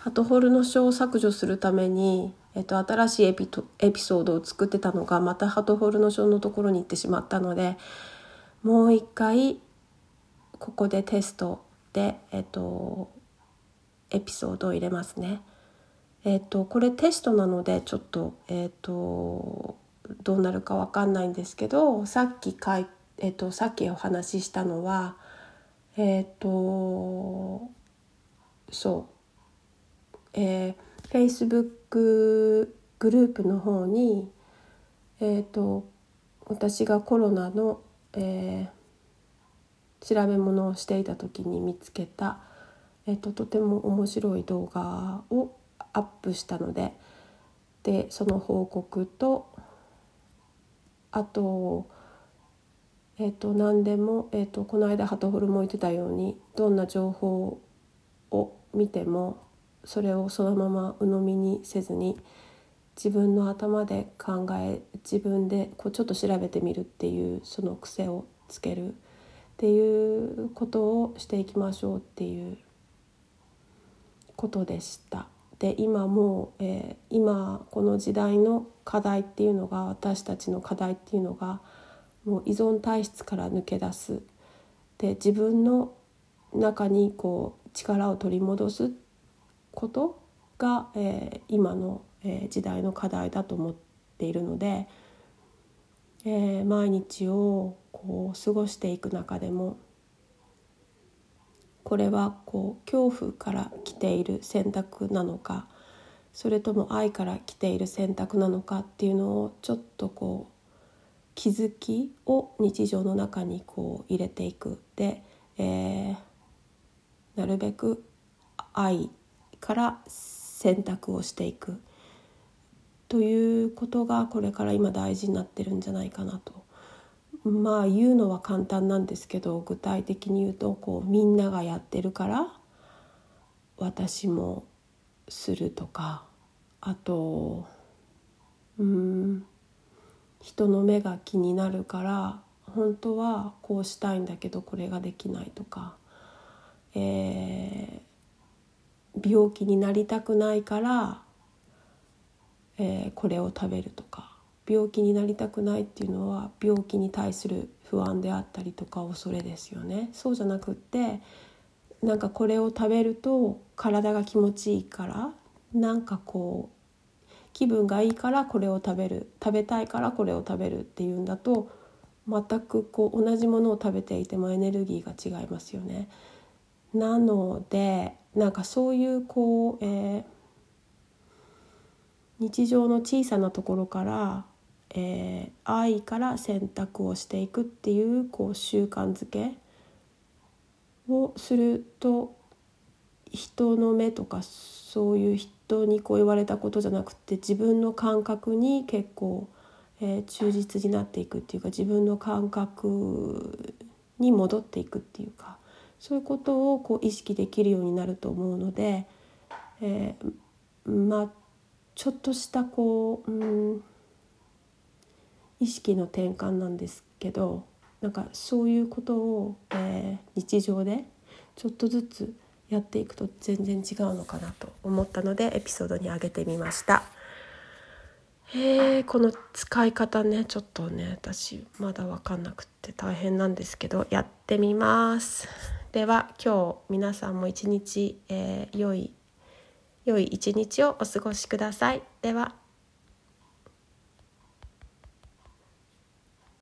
ハトホルの書を削除するために、えっと、新しいエピソードを作ってたのがまたハトホルの書のところに行ってしまったのでもう一回ここでテストで、えっと、エピソードを入れますね。えっと、これテストなのでちょっと,、えっとどうなるか分かんないんですけどさっき書い、えっと、さっきお話ししたのはえっとそうえー、Facebook グループの方に、えーと、私がコロナの、えー、調べ物をしていた時に見つけた、えーと、とても面白い動画をアップしたのででその報告とあと,、えーと、何でも、えー、とこの間ハトフルも言ってたようにどんな情報を見てもそれをそのまま鵜呑みにせずに自分の頭で考え自分でこうちょっと調べてみるっていうその癖をつけるっていうことをしていきましょうっていうことでした。で今もう、えー、今この時代の課題っていうのが私たちの課題っていうのがもう依存体質から抜け出すで自分の中にこう力を取り戻すっことが、えー、今の、えー、時代の課題だと思っているので、えー、毎日をこう過ごしていく中でもこれはこう恐怖から来ている選択なのかそれとも愛から来ている選択なのかっていうのをちょっとこう気づきを日常の中にこう入れていく。で、えー、なるべく愛から選択をしていくということがこれから今大事になってるんじゃないかなと。まあ言うのは簡単なんですけど具体的に言うとこうみんながやってるから私もするとかあとうん人の目が気になるから本当はこうしたいんだけどこれができないとか、え病気になりたくないから、えー、これを食べるとか病気になりたくないっていうのは病気に対する不安であったりとか恐れですよね。そうじゃなくってなんかこれを食べると体が気持ちいいからなんかこう気分がいいからこれを食べる食べたいからこれを食べるっていうんだと全くこう同じものを食べていてもエネルギーが違いますよね。なのでなんかそういうこう、えー、日常の小さなところから、えー、愛から選択をしていくっていうこう習慣づけをすると人の目とかそういう人にこう言われたことじゃなくて自分の感覚に結構、えー、忠実になっていくっていうか自分の感覚に戻っていくっていうかそういうことをこう意識できるようになると思うので、えー、まあちょっとしたこう、うん、意識の転換なんですけどなんかそういうことを、えー、日常でちょっとずつやっていくと全然違うのかなと思ったのでエピソードに上げてみました。えー、この使い方ねちょっとね私まだ分かんなくて大変なんですけどやってみます。では今日皆さんも一日、えー、良い良い一日をお過ごしください。では